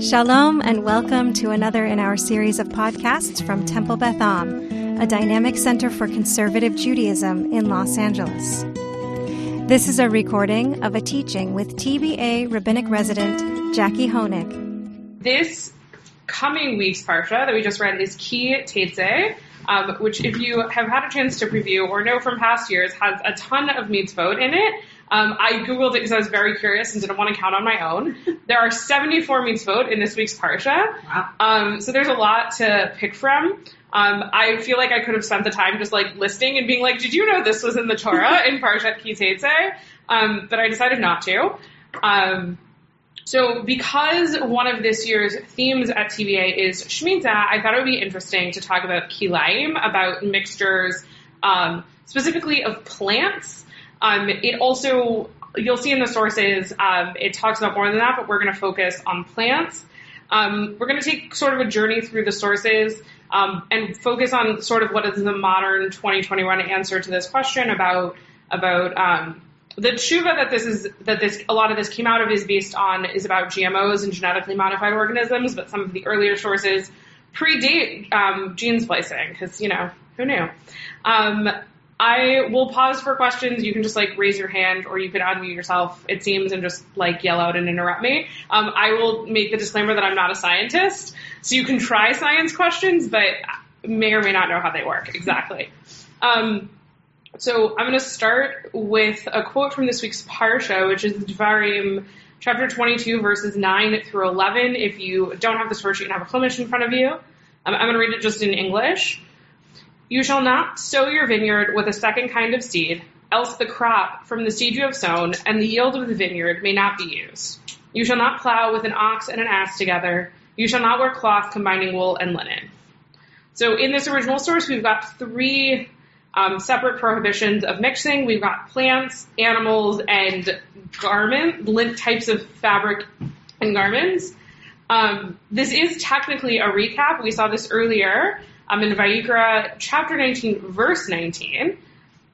Shalom and welcome to another in our series of podcasts from Temple Beth Am, a dynamic center for conservative Judaism in Los Angeles. This is a recording of a teaching with TBA rabbinic resident Jackie Honig. This coming week's parsha that we just read is Ki Tetzei, um, which, if you have had a chance to preview or know from past years, has a ton of mitzvot in it. Um, I googled it because I was very curious and didn't want to count on my own. There are 74 mitzvot in this week's parsha, Wow. um, so there's a lot to pick from. Um, I feel like I could have spent the time just like listing and being like, "Did you know this was in the Torah in Parshat Ki Tetzei?" Um, but I decided not to. Um, so because one of this year's themes at TBA is Shemitah, I thought it would be interesting to talk about kilaim, about mixtures, um, specifically of plants. Um, it also, you'll see in the sources, um, it talks about more than that, but we're going to focus on plants. Um, we're going to take sort of a journey through the sources um, and focus on sort of what is the modern 2021 answer to this question about about um, the tshuva that this is that this a lot of this came out of is based on is about GMOs and genetically modified organisms, but some of the earlier sources predate um, gene splicing because you know who knew. Um, I will pause for questions. You can just like raise your hand or you can unmute yourself, it seems, and just like yell out and interrupt me. Um, I will make the disclaimer that I'm not a scientist, so you can try science questions, but may or may not know how they work exactly. Um, so I'm going to start with a quote from this week's Parsha, which is Dvarim chapter 22, verses 9 through 11. If you don't have the source, you can have a Chumash in front of you. Um, I'm going to read it just in English. You shall not sow your vineyard with a second kind of seed, else the crop from the seed you have sown and the yield of the vineyard may not be used. You shall not plow with an ox and an ass together. You shall not wear cloth combining wool and linen. So in this original source, we've got three um, separate prohibitions of mixing. We've got plants, animals, and garment lint types of fabric and garments. Um, this is technically a recap. We saw this earlier um, in Vayikra chapter 19, verse 19.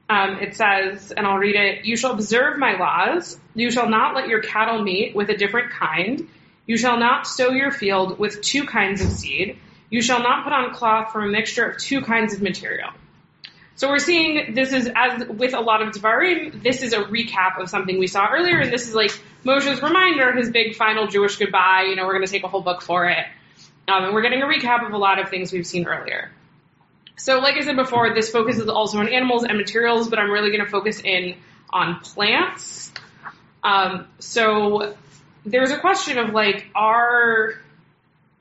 Um, it says, and I'll read it, You shall observe my laws. You shall not let your cattle meet with a different kind. You shall not sow your field with two kinds of seed. You shall not put on cloth from a mixture of two kinds of material. So we're seeing this is as with a lot of Dvarim, this is a recap of something we saw earlier, and this is like Moshe's reminder, his big final Jewish goodbye. You know, we're going to take a whole book for it, um, and we're getting a recap of a lot of things we've seen earlier. So, like I said before, this focuses also on animals and materials, but I'm really going to focus in on plants. Um, so there's a question of like, are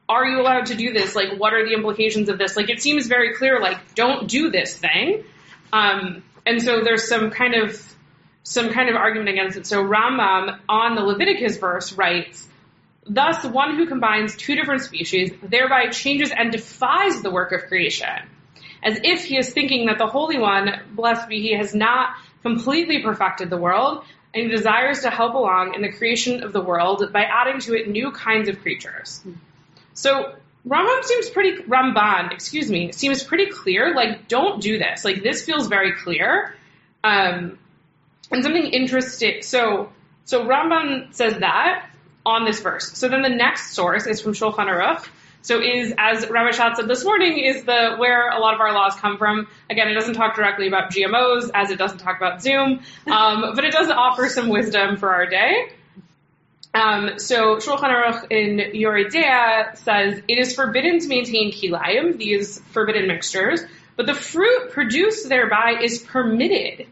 are you allowed to do this? Like, what are the implications of this? Like, it seems very clear, like, don't do this thing. Um, and so there's some kind of some kind of argument against it. So Rambam on the Leviticus verse writes, "Thus, one who combines two different species thereby changes and defies the work of creation, as if he is thinking that the Holy One, blessed be He, has not completely perfected the world." And he desires to help along in the creation of the world by adding to it new kinds of creatures. So Rambam seems pretty Ramban, excuse me, seems pretty clear. Like, don't do this. Like, this feels very clear. Um, and something interesting. So, so Ramban says that on this verse. So then the next source is from Shulchan Aruch. So is, as Rabbi Schatz said this morning, is the where a lot of our laws come from. Again, it doesn't talk directly about GMOs, as it doesn't talk about Zoom, um, but it does offer some wisdom for our day. Um, so Shulchan Aruch in Yoreh De'ah says it is forbidden to maintain kilayim, these forbidden mixtures, but the fruit produced thereby is permitted,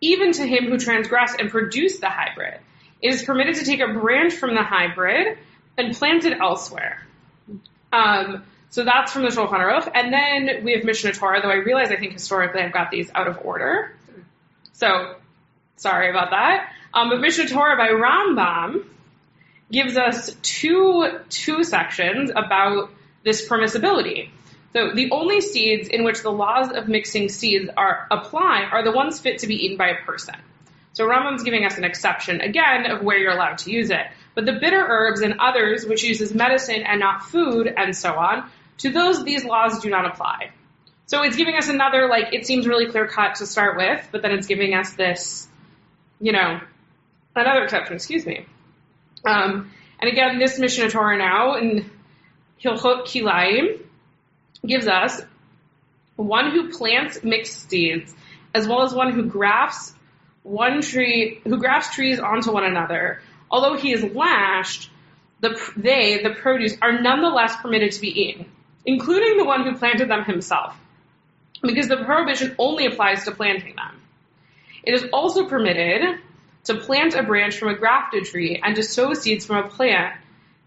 even to him who transgressed and produced the hybrid. It is permitted to take a branch from the hybrid and plant it elsewhere. Um, so that's from the Shulchan Aruch, and then we have Mishnah Torah. Though I realize I think historically I've got these out of order, so sorry about that. Um, but Mishnah Torah by Rambam gives us two two sections about this permissibility. So the only seeds in which the laws of mixing seeds are apply are the ones fit to be eaten by a person. So Rambam's giving us an exception again of where you're allowed to use it. But the bitter herbs and others which uses medicine and not food and so on, to those these laws do not apply. So it's giving us another like it seems really clear cut to start with, but then it's giving us this, you know, another exception, excuse me. Um, And again, this Mishnah Torah now in Hilchot Kilayim gives us one who plants mixed seeds, as well as one who grafts one tree, who grafts trees onto one another. Although he is lashed, the, they, the produce, are nonetheless permitted to be eaten, including the one who planted them himself, because the prohibition only applies to planting them. It is also permitted to plant a branch from a grafted tree and to sow seeds from a plant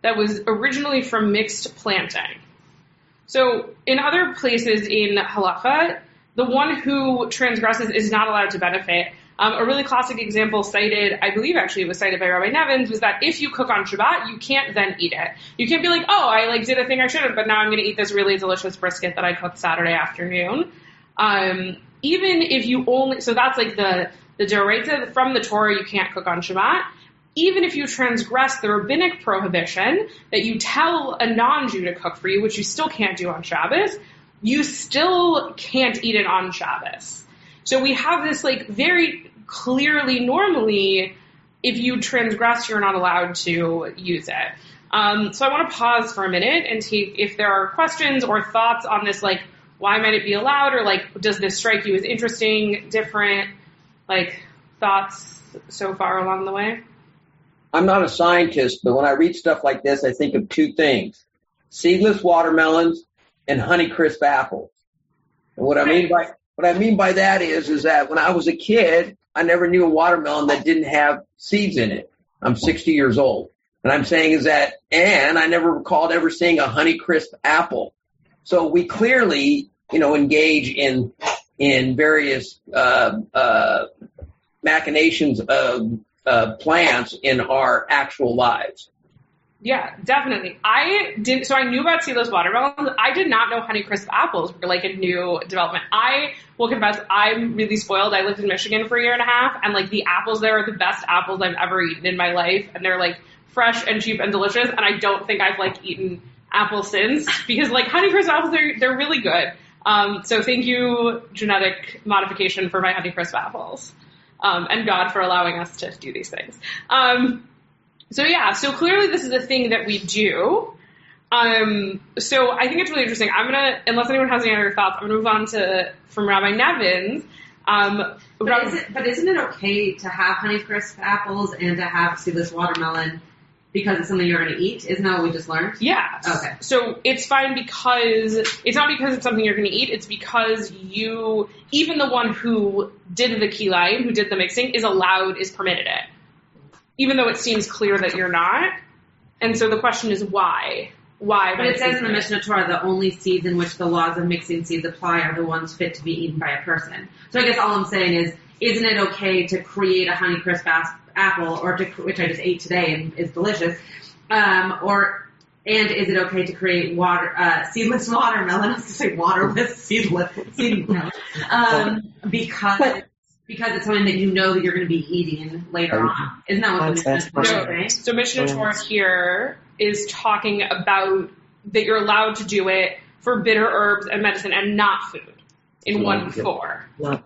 that was originally from mixed planting. So in other places in halacha, the one who transgresses is not allowed to benefit. Um, a really classic example cited, I believe actually it was cited by Rabbi Nevins, was that if you cook on Shabbat, you can't then eat it. You can't be like, oh, I like did a thing I shouldn't, but now I'm going to eat this really delicious brisket that I cooked Saturday afternoon. Um, even if you only, so that's like the the Doraita from the Torah, you can't cook on Shabbat. Even if you transgress the rabbinic prohibition that you tell a non-Jew to cook for you, which you still can't do on Shabbos, you still can't eat it on Shabbos. So we have this like very clearly, normally, if you transgress, you're not allowed to use it. Um, so I want to pause for a minute and see if there are questions or thoughts on this, like why might it be allowed, or like does this strike you as interesting, different? like thoughts so far along the way? I'm not a scientist, but when I read stuff like this, I think of two things. Seedless watermelons and Honeycrisp apples. And what I mean by what I mean by that is is that when I was a kid, I never knew a watermelon that didn't have seeds in it. I'm 60 years old. And I'm saying is that, and I never recalled ever seeing a Honeycrisp apple. So we clearly, you know, engage in in various uh, uh, machinations of uh, plants in our actual lives. Yeah, definitely. I didn't. So I knew about seedless watermelons. I did not know Honeycrisp apples were like a new development. I will confess, I'm really spoiled. I lived in Michigan for a year and a half, and like the apples there are the best apples I've ever eaten in my life, and they're like fresh and cheap and delicious. And I don't think I've like eaten apples since because like Honeycrisp apples, they're they're really good. Um, so thank you, genetic modification, for my Honeycrisp apples. Um, and God for allowing us to do these things. Um, so yeah, so clearly this is a thing that we do. Um, so I think it's really interesting. I'm gonna, unless anyone has any other thoughts, I'm gonna move on to from Rabbi Nevins. Um, but, Rabbi, is it, but isn't it okay to have Honeycrisp apples and to have seedless watermelon because it's something you're going to eat? Isn't that what we just learned? Yeah. Okay. So it's fine because it's not because it's something you're going to eat. It's because you, even the one who did the kilayim, who did the mixing, is allowed, is permitted it, even though it seems clear that you're not. And so the question is why? Why? But it says in the Mishnah Torah the only seeds in which the laws of mixing seeds apply are the ones fit to be eaten by a person. So I guess all I'm saying is, isn't it okay to create a Honeycrisp apple, or to, which I just ate today and is delicious, um, or and is it okay to create water uh, seedless watermelon? I was to say waterless seedless seedless um, because because it's something that you know that you're going to be eating later on. Isn't that what the Mishnah Torah saying? So Mishnah Torah here is talking about that you're allowed to do it for bitter herbs and medicine and not food in one four. And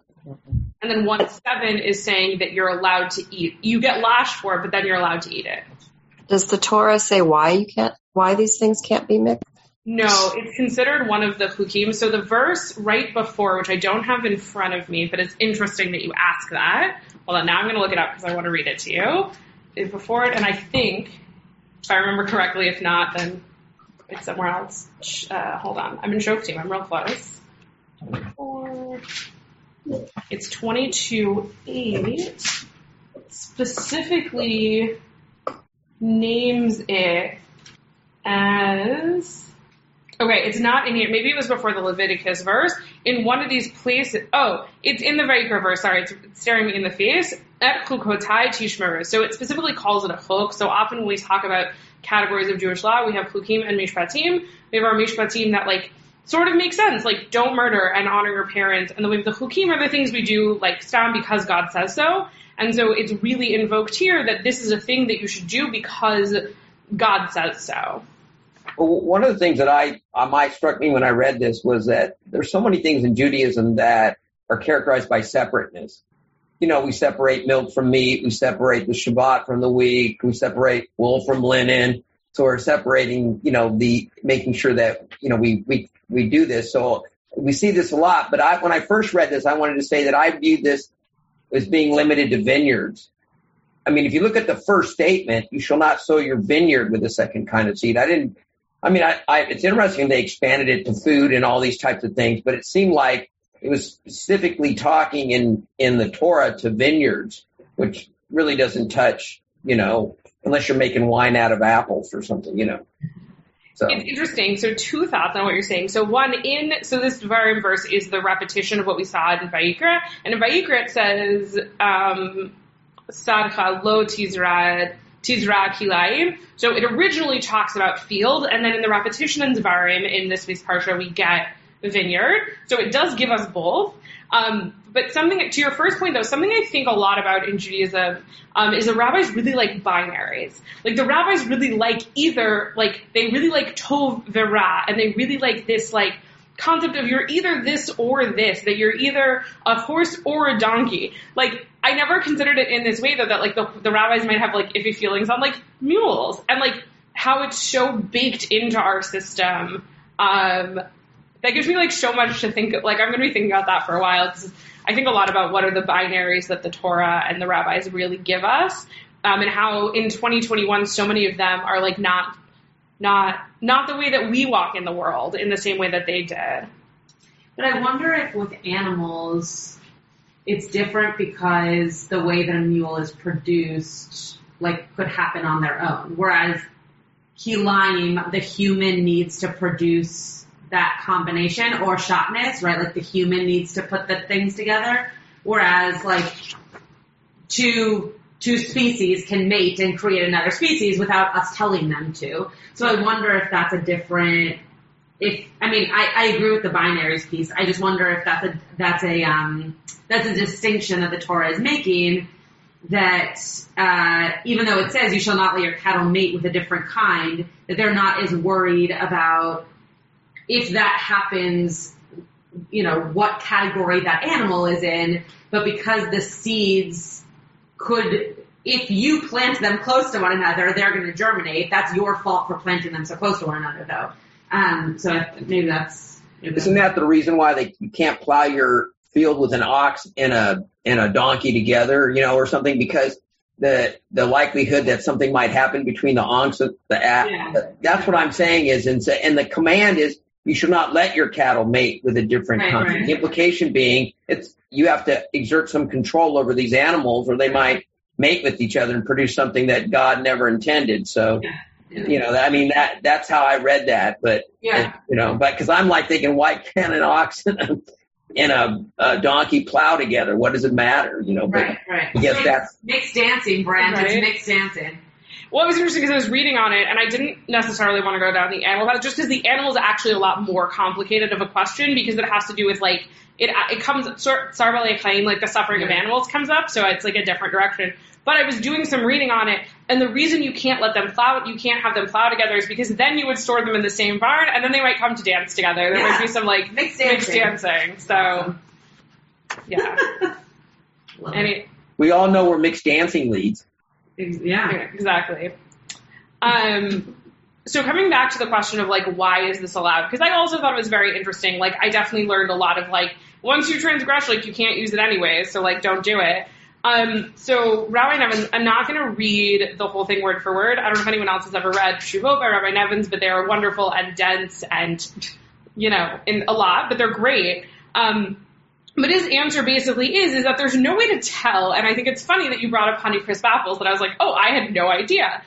then one seven is saying that you're allowed to eat. You get lashed for it, but then you're allowed to eat it. Does the Torah say why you can't, why these things can't be mixed? No, it's considered one of the chukim. So the verse right before, which I don't have in front of me, but it's interesting that you ask that. Hold on, now I'm going to look it up because I want to read it to you. Before it, and I think, if I remember correctly, if not, then it's somewhere else. Uh, hold on, I'm in Shoftim. I'm real close. It's 22.8. Specifically names it as. Okay, it's not in here. Maybe it was before the Leviticus verse. In one of these places, oh, it's in the Vayikra verse. Sorry, it's staring me in the face. At chukotai tishmeru. So it specifically calls it a chuk. So often when we talk about categories of Jewish law, we have chukim and mishpatim. We have our mishpatim that like sort of makes sense. Like, don't murder and honor your parents. And the way the hukim are the things we do, like, stam because God says so. And so it's really invoked here that this is a thing that you should do because God says so. Well, one of the things that I uh, might struck me when I read this was that there's so many things in Judaism that are characterized by separateness. you know, we separate milk from meat, we separate the Shabbat from the week, we separate wool from linen. So we're separating, you know, the making sure that you know we we we do this. So we see this a lot. But I, when I first read this, I wanted to say that I viewed this as being limited to vineyards. I mean, if you look at the first statement, you shall not sow your vineyard with a second kind of seed. I didn't. I mean, I, I, it's interesting they expanded it to food and all these types of things, but it seemed like it was specifically talking in in the Torah to vineyards, which really doesn't touch, you know, unless you're making wine out of apples or something, you know. So It's interesting. So two thoughts on what you're saying. So one in so this Devarim verse is the repetition of what we saw in Vayikra, and in Vayikra it says um, Sadcha lo tizra tizra kilayim. So it originally talks about field, and then in the repetition in Devarim in this week's parsha we get vineyard. So it does give us both. Um, but something to your first point though, something I think a lot about in Judaism um, is the rabbis really like binaries. Like the rabbis really like either like they really like tov vera, and they really like this like concept of you're either this or this, that you're either a horse or a donkey. Like I never considered it in this way though that like the, the rabbis might have like iffy feelings on like mules and like how it's so baked into our system. Um, that gives me like so much to think. Like I'm going to be thinking about that for a while because I think a lot about what are the binaries that the Torah and the rabbis really give us, um, and how in 2021 so many of them are like not not not the way that we walk in the world in the same way that they did. But I wonder if with animals, it's different because the way that a mule is produced, like, could happen on their own. Whereas Kilayim, the human needs to produce that combination, or shatnez, right? Like the human needs to put the things together. Whereas, like, two two species can mate and create another species without us telling them to. So I wonder if that's a different if I mean I, I agree with the binaries piece. I just wonder if that's a that's a um, that's a distinction that the Torah is making that uh, even though it says you shall not let your cattle mate with a different kind, that they're not as worried about if that happens, you know, what category that animal is in, but because the seeds could if you plant them close to one another, they're going to germinate. That's your fault for planting them so close to one another, though. Um, so maybe that's. Maybe isn't that the reason why they you can't plow your field with an ox and a and a donkey together, you know, or something because the the likelihood that something might happen between the ox and the ass. Yeah. That's what I'm saying is, and, and the command is you should not let your cattle mate with a different Right, kind. right. The implication being it's you have to exert some control over these animals, or they might mate with each other and produce something that God never intended. So. Yeah. You know, I mean that that's how I read that, but Yeah. you know, but because I'm like thinking, why can't an ox and a, and a, a donkey plow together? What does it matter? You know, but Right, right. I guess Mixed- that's mixed dancing, Brent. Right. It's mixed dancing. Well, it was interesting because I was reading on it, and I didn't necessarily want to go down the animal path, just because the animal is actually a lot more complicated of a question because it has to do with like it. Uh, it comes Tza'ar Ba'alei Chaim, like the suffering of animals, comes up, so it's like a different direction. But I was doing some reading on it, and the reason you can't let them plow, you can't have them plow together, is because then you would store them in the same barn, and then they might come to dance together. There Yeah. might be some like Mixed mixed dancing. dancing. So, yeah. Any, we all know where mixed dancing leads. Yeah, exactly. Um, so coming back to the question of like why is this allowed? Because I also thought it was very interesting. Like I definitely learned a lot of like once you transgress, like you can't use it anyway so like don't do it. Um, so Rabbi Nevins, I'm not going to read the whole thing word for word. I don't know if anyone else has ever read tshuvot by Rabbi Nevins, but they are wonderful and dense and you know in a lot, but they're great. Um, but his answer basically is is that there's no way to tell, and I think it's funny that you brought up Honeycrisp apples. That I was like, oh, I had no idea.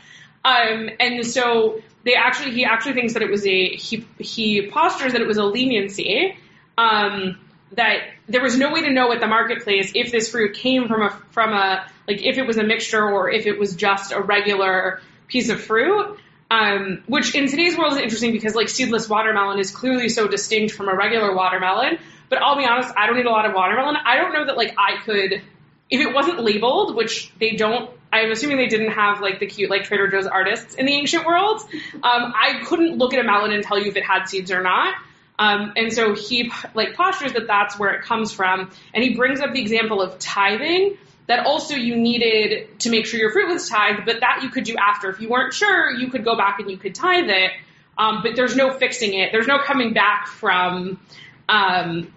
Um, and so they actually, he actually thinks that it was a he he postures that it was a leniency. Um, that there was no way to know at the marketplace if this fruit came from a from a like if it was a mixture or if it was just a regular piece of fruit. Um, which in today's world is interesting because like seedless watermelon is clearly so distinct from a regular watermelon. But I'll be honest, I don't eat a lot of watermelon. I don't know that like I could, if it wasn't labeled, which they don't. I'm assuming they didn't have like the cute like Trader Joe's artists in the ancient world. Um, I couldn't look at a melon and tell you if it had seeds or not. Um, and so he like postures that that's where it comes from, and he brings up the example of tithing that also you needed to make sure your fruit was tithed, but that you could do after. If you weren't sure, you could go back and you could tithe it, um, but there's no fixing it. There's no coming back from um,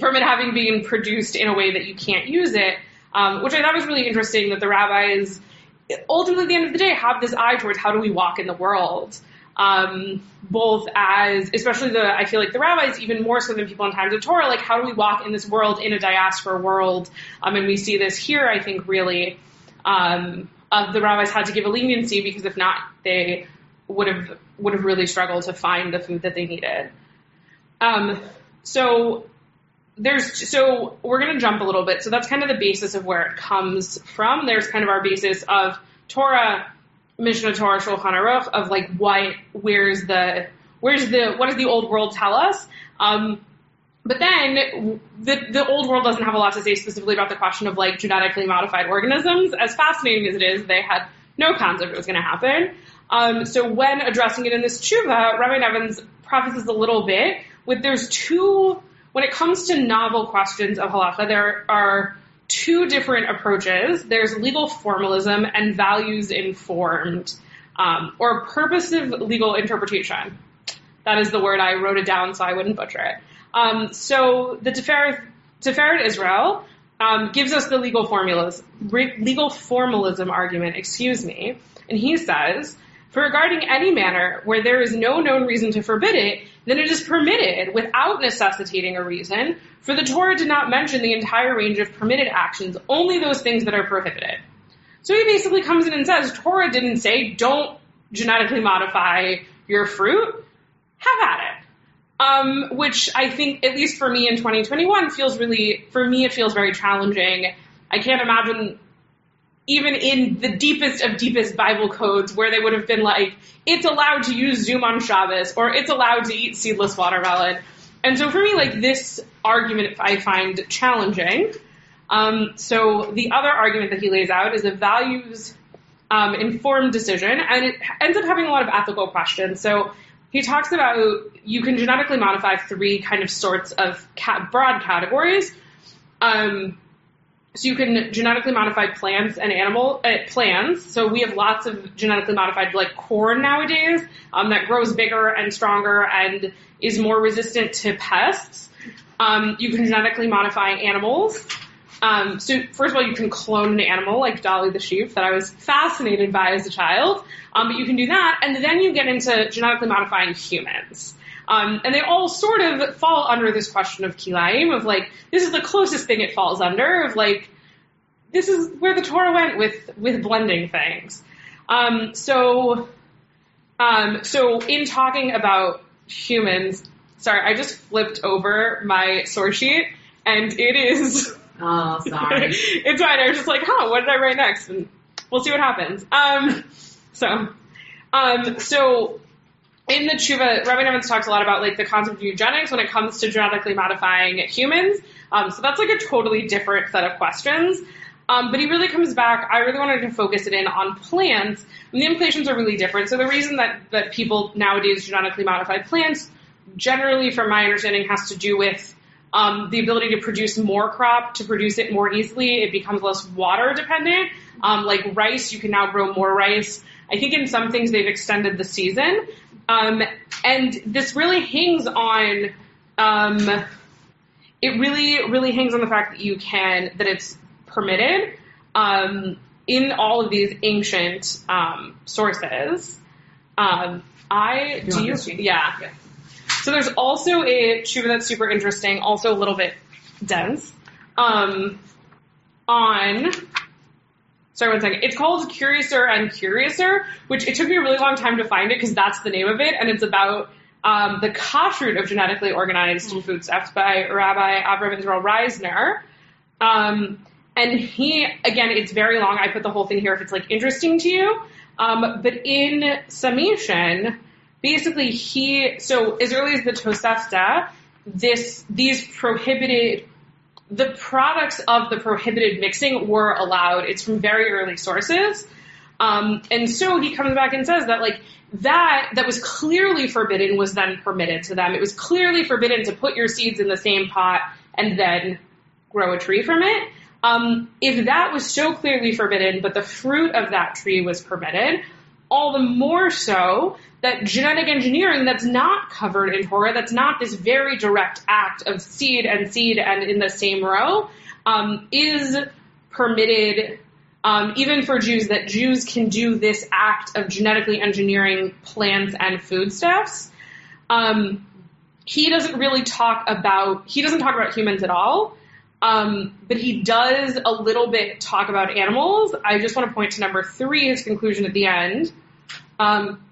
from it having been produced in a way that you can't use it, um, which I thought was really interesting that the rabbis ultimately at the end of the day have this eye towards how do we walk in the world. Um, both as, especially the, I feel like the rabbis, even more so than people in times of Torah, like how do we walk in this world, in a diaspora world? Um, and we see this here, I think, really, um, the rabbis had to give a leniency because if not, they would have, would have really struggled to find the food that they needed. Um, so there's so we're going to jump a little bit. So that's kind of the basis of where it comes from. There's kind of our basis of Torah, Mishnah Torah, Shulchan Aruch of like what where's the where's the what does the old world tell us? Um, but then the the old world doesn't have a lot to say specifically about the question of like genetically modified organisms. As fascinating as it is, they had no concept it was going to happen. Um, so when addressing it in this tshuva, Rabbi Nevins prefaces a little bit with there's two when it comes to novel questions of halacha, there are two different approaches. There's legal formalism and values informed, um, or purposive legal interpretation. That is the word I wrote it down so I wouldn't butcher it. Um, so the Tiferet, Israel um, gives us the legal formulas, legal formalism argument, excuse me, and he says, for regarding any manner where there is no known reason to forbid it, then it is permitted without necessitating a reason, for the Torah did not mention the entire range of permitted actions, only those things that are prohibited. So he basically comes in and says, Torah didn't say, don't genetically modify your fruit, have at it. Um, which I think, at least for me in 2021, feels really, for me, it feels very challenging. I can't imagine even in the deepest of deepest Bible codes where they would have been like, it's allowed to use Zoom on Shabbos or it's allowed to eat seedless watermelon. And so for me, like this argument I find challenging. Um, so the other argument that he lays out is a values um, informed decision, and it ends up having a lot of ethical questions. So he talks about you can genetically modify three kind of sorts of broad categories. Um, so you can genetically modify plants and animal uh, plants. So we have lots of genetically modified like corn nowadays um, that grows bigger and stronger and is more resistant to pests. Um, you can genetically modify animals. Um, so first of all, you can clone an animal like Dolly the sheep that I was fascinated by as a child. Um, but you can do that, and then you get into genetically modifying humans. Um, and they all sort of fall under this question of kilaim, of like, this is the closest thing it falls under, of like, this is where the Torah went with, with blending things. Um, so, um, so in talking about humans, sorry, I just flipped over my source sheet, and it is. Oh, sorry. it's fine. I was just like, huh, what did I write next? And we'll see what happens. Um, so, um, so in the Tshuva, Rabbi Nevins talks a lot about like the concept of eugenics when it comes to genetically modifying humans. Um, so that's like a totally different set of questions. Um, but he really comes back. I really wanted to focus it in on plants. And the implications are really different. So the reason that that people nowadays genetically modify plants, generally, from my understanding, has to do with um, the ability to produce more crop, to produce it more easily. It becomes less water dependent. Um, like rice, you can now grow more rice. I think in some things they've extended the season. Um, and this really hangs on, um, it really, really hangs on the fact that you can, that it's permitted, um, in all of these ancient, um, sources. Um, I, do you, yeah. yeah. So there's also a tshuva that's super interesting, also a little bit dense, um, on sorry one second. It's called Curiouser and Curiouser, which it took me a really long time to find it because that's the name of it, and it's about um, the kashrut of genetically organized mm-hmm. foodstuffs by Rabbi Avram Israel Reisner. Um, and he, again, it's very long. I put the whole thing here if it's like interesting to you. Um, but in summation, basically he, so as early as the Tosefta, this, these prohibited the products of the prohibited mixing were allowed. It's from very early sources. Um, and so he comes back and says that like that that was clearly forbidden was then permitted to them. It was clearly forbidden to put your seeds in the same pot and then grow a tree from it. Um, if that was so clearly forbidden, but the fruit of that tree was permitted, all the more so that genetic engineering that's not covered in Torah, that's not this very direct act of seed and seed and in the same row, um, is permitted um, even for Jews, that Jews can do this act of genetically engineering plants and foodstuffs. Um, he doesn't really talk about he doesn't talk about humans at all, um, but he does a little bit talk about animals. I just want to point to number three, his conclusion at the end. Um,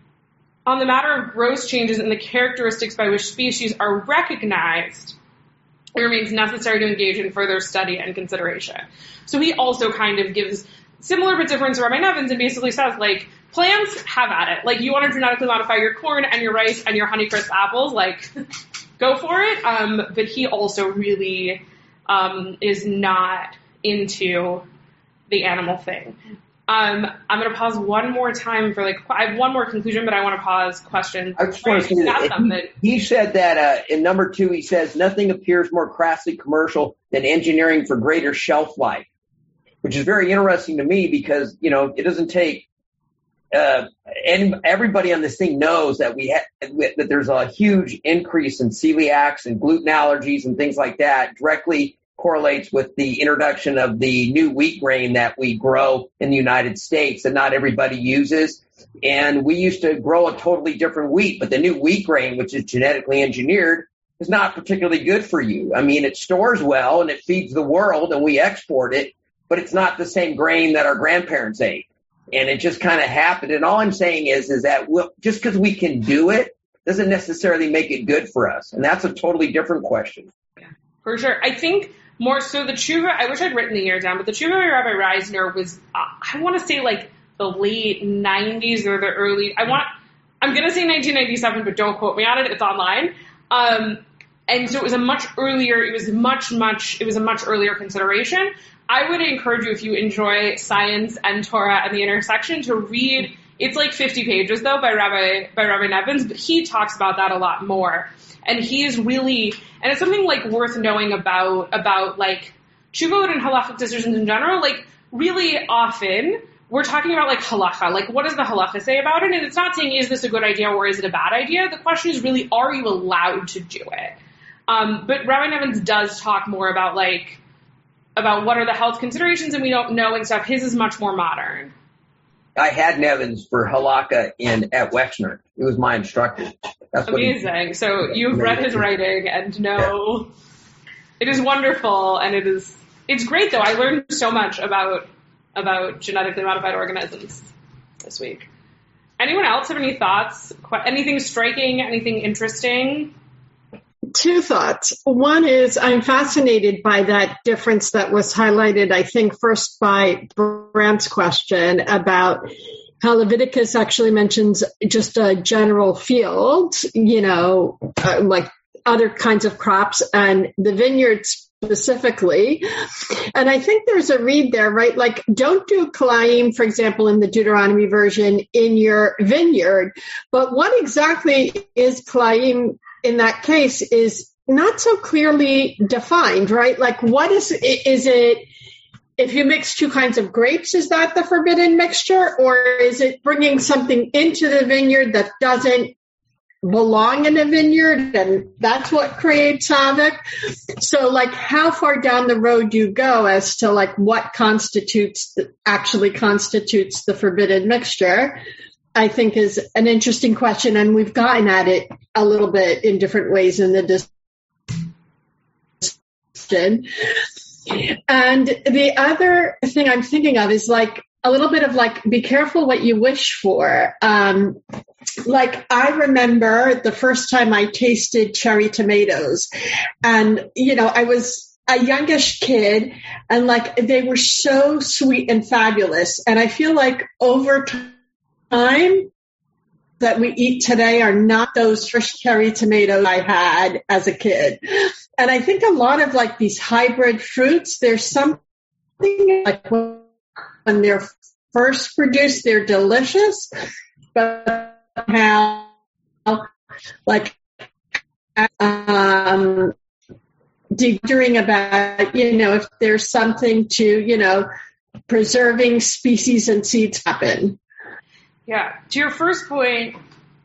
on the matter of gross changes in the characteristics by which species are recognized, it remains necessary to engage in further study and consideration. So he also kind of gives similar but different to Rabbi Nevins and basically says like plants have at it. Like you want to genetically modify your corn and your rice and your Honeycrisp apples, like go for it. Um, but he also really um, is not into the animal thing. Um, I'm going to pause one more time for like I have one more conclusion, but I want to pause questions. I just want to say he, he, said that uh, in number two, he says nothing appears more crassly commercial than engineering for greater shelf life which is very interesting to me because, you know, it doesn't take, uh, and everybody on this thing knows that we have, that there's a huge increase in celiacs and gluten allergies and things like that directly correlates with the introduction of the new wheat grain that we grow in the United States that not everybody uses. And we used to grow a totally different wheat, but the new wheat grain, which is genetically engineered, is not particularly good for you. I mean, it stores well and it feeds the world and we export it, but it's not the same grain that our grandparents ate. And it just kind of happened. And all I'm saying is, is that we'll, just because we can do it doesn't necessarily make it good for us. And that's a totally different question. Yeah, for sure. I think more so the tshuva, I wish I'd written the year down, but the tshuva by Rabbi Reisner was, uh, I want to say like the late 90s or the early, I want, I'm going to say 1997, but don't quote me on it. It's online. Um, and so it was a much earlier, it was much, much, it was a much earlier consideration. I would encourage you if you enjoy science and Torah and the intersection to read. It's like 50 pages though by Rabbi by Rabbi Nevins, but he talks about that a lot more. And he's really, and it's something like worth knowing about about like tshuvot and halachic decisions in general. Like really often we're talking about like halacha, like what does the halacha say about it? And it's not saying is this a good idea or is it a bad idea. The question is really are you allowed to do it? Um, but Rabbi Nevins does talk more about like about what are the health considerations and we don't know and stuff. His is much more modern. I had Nevins for Halakha in at Wexner. He was my instructor. That's amazing. He, so you've read his writing and know yeah. it is wonderful and it is it's great though. I learned so much about about genetically modified organisms this week. Anyone else have any thoughts? Anything striking? Anything interesting? Two thoughts. One is I'm fascinated by that difference that was highlighted, I think, first by Brant's question about how Leviticus actually mentions just a general field, you know, uh, like other kinds of crops and the vineyard specifically. And I think there's a read there, right? Like don't do Kalaim, for example, in the Deuteronomy version in your vineyard. But what exactly is Kalaim in that case is not so clearly defined, right? Like what is, is it, if you mix two kinds of grapes, is that the forbidden mixture? Or is it bringing something into the vineyard that doesn't belong in a vineyard and that's what creates havoc. So like how far down the road you go as to like what constitutes actually constitutes the forbidden mixture? I think is an interesting question, and we've gotten at it a little bit in different ways in the discussion. And the other thing I'm thinking of is like a little bit of like, be careful what you wish for. Um, like I remember the first time I tasted cherry tomatoes, and you know I was a youngish kid, and like they were so sweet and fabulous, and I feel like over time time that we eat today are not those fresh cherry tomatoes I had as a kid. And I think a lot of like these hybrid fruits, there's something like when they're first produced, they're delicious, but how like um, wondering about, you know, if there's something to, you know, preserving species and seeds happen. Yeah. To your first point,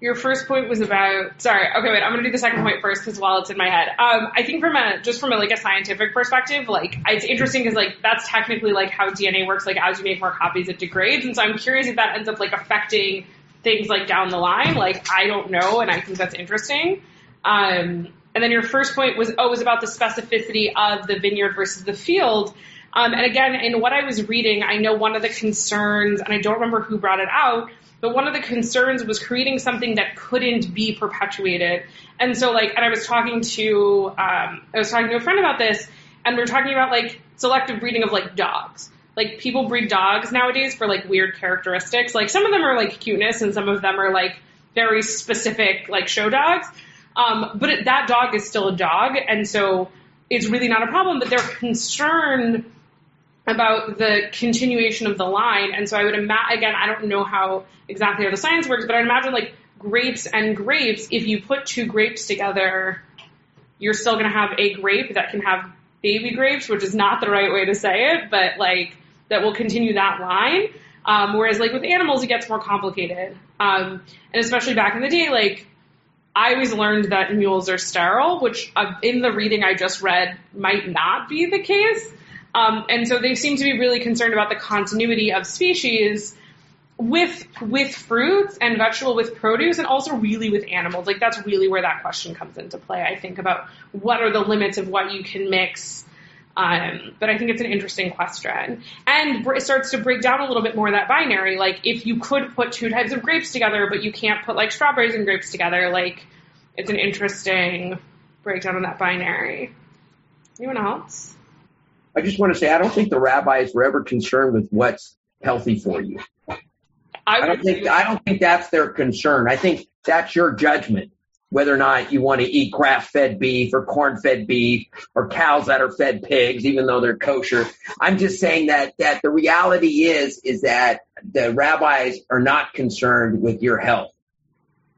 your first point was about. Sorry. Okay, wait. I'm gonna do the second point first because while it's in my head, um, I think from a just from a like a scientific perspective, like it's interesting because like that's technically like how DNA works. Like as you make more copies, it degrades, and so I'm curious if that ends up like affecting things like down the line. Like I don't know, and I think that's interesting. Um, and then your first point was oh was about the specificity of the vineyard versus the field. Um, and again, in what I was reading, I know one of the concerns, and I don't remember who brought it out, but one of the concerns was creating something that couldn't be perpetuated. And so, like, and I was talking to, um, I was talking to a friend about this, and we are talking about like selective breeding of like dogs. Like people breed dogs nowadays for like weird characteristics. Like some of them are like cuteness, and some of them are like very specific like show dogs. Um, but it, that dog is still a dog, and so it's really not a problem. But they're concerned about the continuation of the line. And so I would imagine, again, I don't know how exactly how the science works, but I'd imagine like grapes and grapes, if you put two grapes together, you're still going to have a grape that can have baby grapes, which is not the right way to say it, but like that will continue that line. Um, whereas like with animals, it gets more complicated. Um, and especially back in the day, like I always learned that mules are sterile, which uh, in the reading I just read might not be the case. Um, and so they seem to be really concerned about the continuity of species with with fruits and vegetable with produce and also really with animals. Like that's really where that question comes into play. I think about what are the limits of what you can mix. Um, but I think it's an interesting question, and it starts to break down a little bit more that binary. Like if you could put two types of grapes together, but you can't put like strawberries and grapes together, like it's an interesting breakdown on that binary. Anyone else? I just want to say I don't think the rabbis were ever concerned with what's healthy for you. I, I don't think I don't think that's their concern. I think that's your judgment whether or not you want to eat grass-fed beef or corn-fed beef or cows that are fed pigs, even though they're kosher. I'm just saying that that the reality is is that the rabbis are not concerned with your health.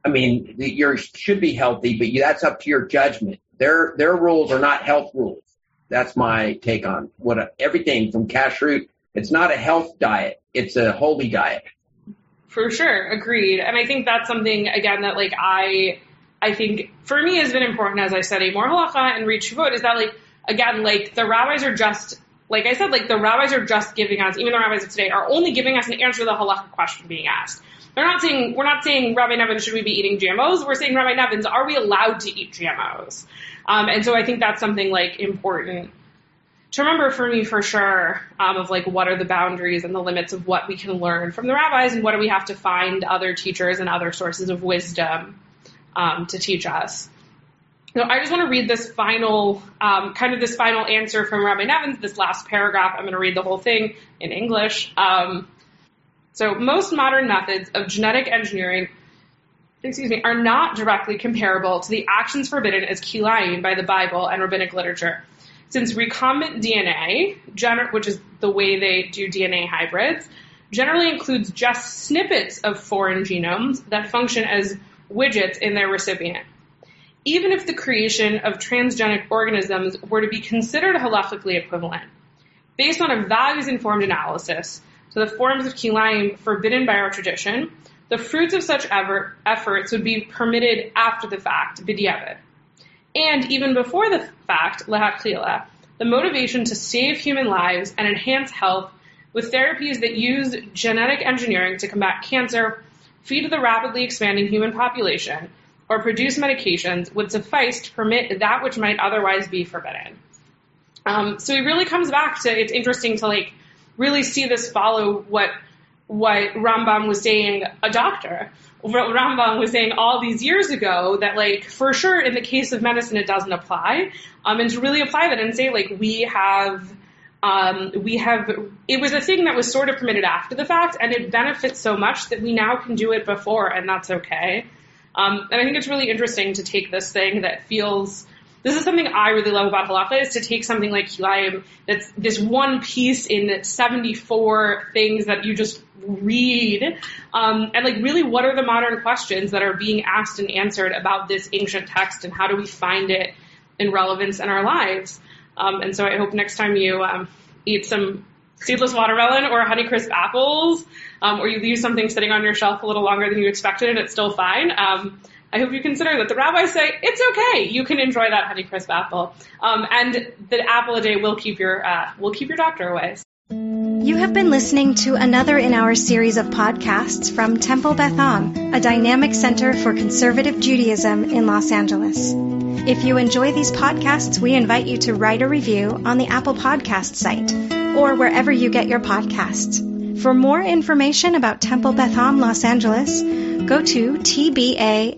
I mean, you should be healthy, but you, that's up to your judgment. Their their rules are not health rules. That's my take on what a, everything from kashrut. It's not a health diet; it's a holy diet. For sure, agreed. And I think that's something again that like I, I think for me has been important as I study more halacha and read tshuvot is that like again like the rabbis are just like I said like the rabbis are just giving us even the rabbis of today are only giving us an answer to the halacha question being asked. They're not saying we're not saying Rabbi Nevin should we be eating GMOs. We're saying Rabbi Nevins are we allowed to eat GMOs? Um, and so I think that's something like important to remember for me for sure um, of like what are the boundaries and the limits of what we can learn from the rabbis and what do we have to find other teachers and other sources of wisdom um, to teach us. So I just want to read this final, um, kind of this final answer from Rabbi Nevins, this last paragraph. I'm going to read the whole thing in English. Um, so most modern methods of genetic engineering excuse me, are not directly comparable to the actions forbidden as kilayim by the Bible and rabbinic literature. Since recombinant DNA, gener- which is the way they do DNA hybrids, generally includes just snippets of foreign genomes that function as widgets in their recipient. Even if the creation of transgenic organisms were to be considered halachically equivalent, based on a values-informed analysis, to the forms of kilayim forbidden by our tradition, the fruits of such efforts would be permitted after the fact, b'diavad. And even before the fact, lechatchila, the motivation to save human lives and enhance health with therapies that use genetic engineering to combat cancer, feed the rapidly expanding human population, or produce medications would suffice to permit that which might otherwise be forbidden. Um, so it really comes back to it's interesting to like really see this follow what what Rambam was saying, a doctor. Rambam was saying all these years ago that, like, for sure, in the case of medicine, it doesn't apply. Um, and to really apply that and say, like, we have, um, we have, it was a thing that was sort of permitted after the fact, and it benefits so much that we now can do it before, and that's okay. Um, and I think it's really interesting to take this thing that feels this is something I really love about halacha is to take something like kilayim that's this one piece in 74 things that you just read, um, and like really what are the modern questions that are being asked and answered about this ancient text and how do we find it in relevance in our lives? Um, and so I hope next time you um, eat some seedless watermelon or Honeycrisp apples, um, or you leave something sitting on your shelf a little longer than you expected and it's still fine. Um, I hope you consider that the rabbis say it's okay. You can enjoy that Honeycrisp apple, um, and the apple a day will keep your uh, will keep your doctor away. You have been listening to another in our series of podcasts from Temple Beth Am, a dynamic center for conservative Judaism in Los Angeles. If you enjoy these podcasts, we invite you to write a review on the Apple Podcast site or wherever you get your podcasts. For more information about Temple Beth Am Los Angeles, go to tbala.org.